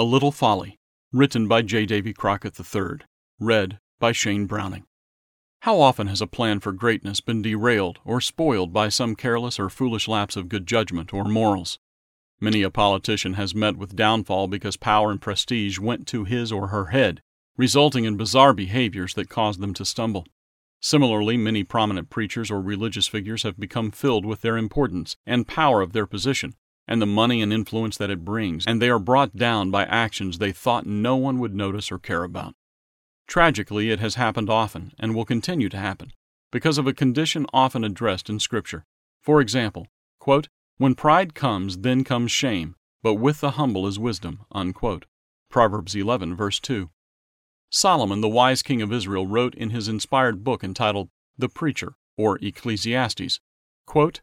A Little Folly, written by J. Davy Crockett III, read by Shane Browning. How often has a plan for greatness been derailed or spoiled by some careless or foolish lapse of good judgment or morals? Many a politician has met with downfall because power and prestige went to his or her head, resulting in bizarre behaviors that caused them to stumble. Similarly, many prominent preachers or religious figures have become filled with their importance and power of their position and the money and influence that it brings, and they are brought down by actions they thought no one would notice or care about. Tragically, it has happened often and will continue to happen because of a condition often addressed in Scripture. For example, quote, When pride comes, then comes shame, but with the humble is wisdom. Unquote. Proverbs 11, verse 2. Solomon, the wise king of Israel, wrote in his inspired book entitled The Preacher, or Ecclesiastes, quote,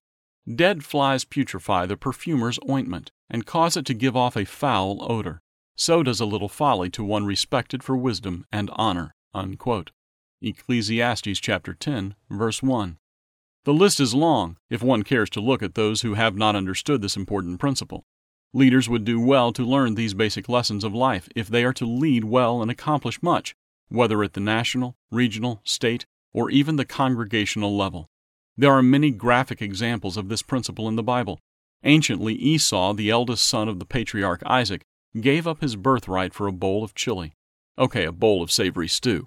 Dead flies putrefy the perfumer's ointment, and cause it to give off a foul odor. So does a little folly to one respected for wisdom and honor. Unquote. Ecclesiastes chapter 10, verse 1. The list is long if one cares to look at those who have not understood this important principle. Leaders would do well to learn these basic lessons of life if they are to lead well and accomplish much, whether at the national, regional, state, or even the congregational level. There are many graphic examples of this principle in the Bible. Anciently, Esau, the eldest son of the patriarch Isaac, gave up his birthright for a bowl of chili. Okay, a bowl of savory stew.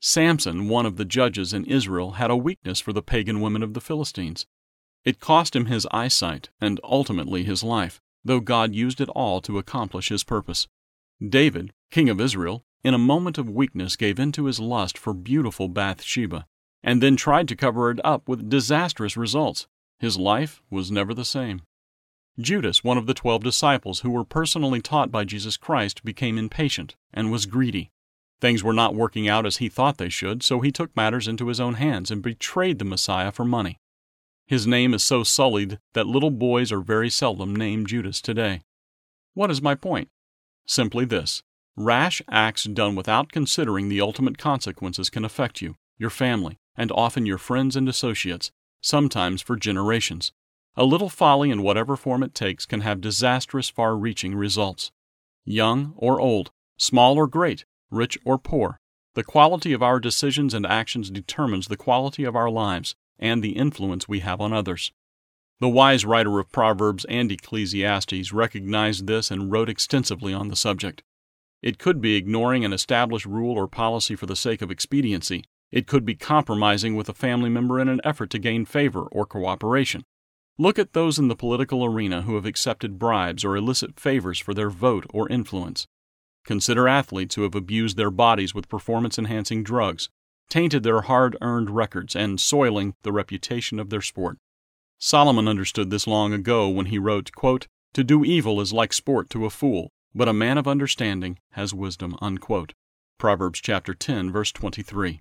Samson, one of the judges in Israel, had a weakness for the pagan women of the Philistines. It cost him his eyesight and ultimately his life, though God used it all to accomplish his purpose. David, king of Israel, in a moment of weakness gave in to his lust for beautiful Bathsheba and then tried to cover it up with disastrous results. His life was never the same. Judas, one of the twelve disciples who were personally taught by Jesus Christ, became impatient and was greedy. Things were not working out as he thought they should, so he took matters into his own hands and betrayed the Messiah for money. His name is so sullied that little boys are very seldom named Judas today. What is my point? Simply this rash acts done without considering the ultimate consequences can affect you, your family, and often your friends and associates, sometimes for generations. A little folly in whatever form it takes can have disastrous, far reaching results. Young or old, small or great, rich or poor, the quality of our decisions and actions determines the quality of our lives and the influence we have on others. The wise writer of Proverbs and Ecclesiastes recognized this and wrote extensively on the subject. It could be ignoring an established rule or policy for the sake of expediency, it could be compromising with a family member in an effort to gain favor or cooperation. Look at those in the political arena who have accepted bribes or illicit favors for their vote or influence. Consider athletes who have abused their bodies with performance enhancing drugs, tainted their hard earned records, and soiling the reputation of their sport. Solomon understood this long ago when he wrote, quote, To do evil is like sport to a fool, but a man of understanding has wisdom. Unquote. Proverbs chapter 10, verse 23.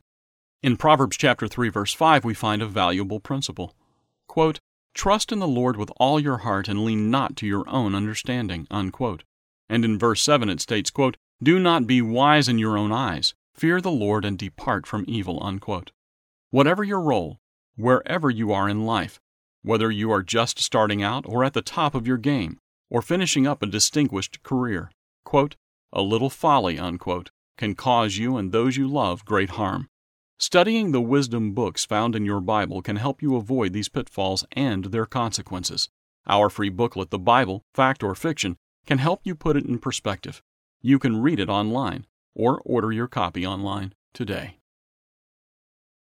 In Proverbs chapter 3 verse 5 we find a valuable principle. Quote, "Trust in the Lord with all your heart and lean not to your own understanding." Unquote. And in verse 7 it states, quote, "Do not be wise in your own eyes. Fear the Lord and depart from evil." Unquote. Whatever your role, wherever you are in life, whether you are just starting out or at the top of your game, or finishing up a distinguished career, quote, "A little folly," unquote, can cause you and those you love great harm. Studying the wisdom books found in your Bible can help you avoid these pitfalls and their consequences. Our free booklet, The Bible, Fact or Fiction, can help you put it in perspective. You can read it online or order your copy online today.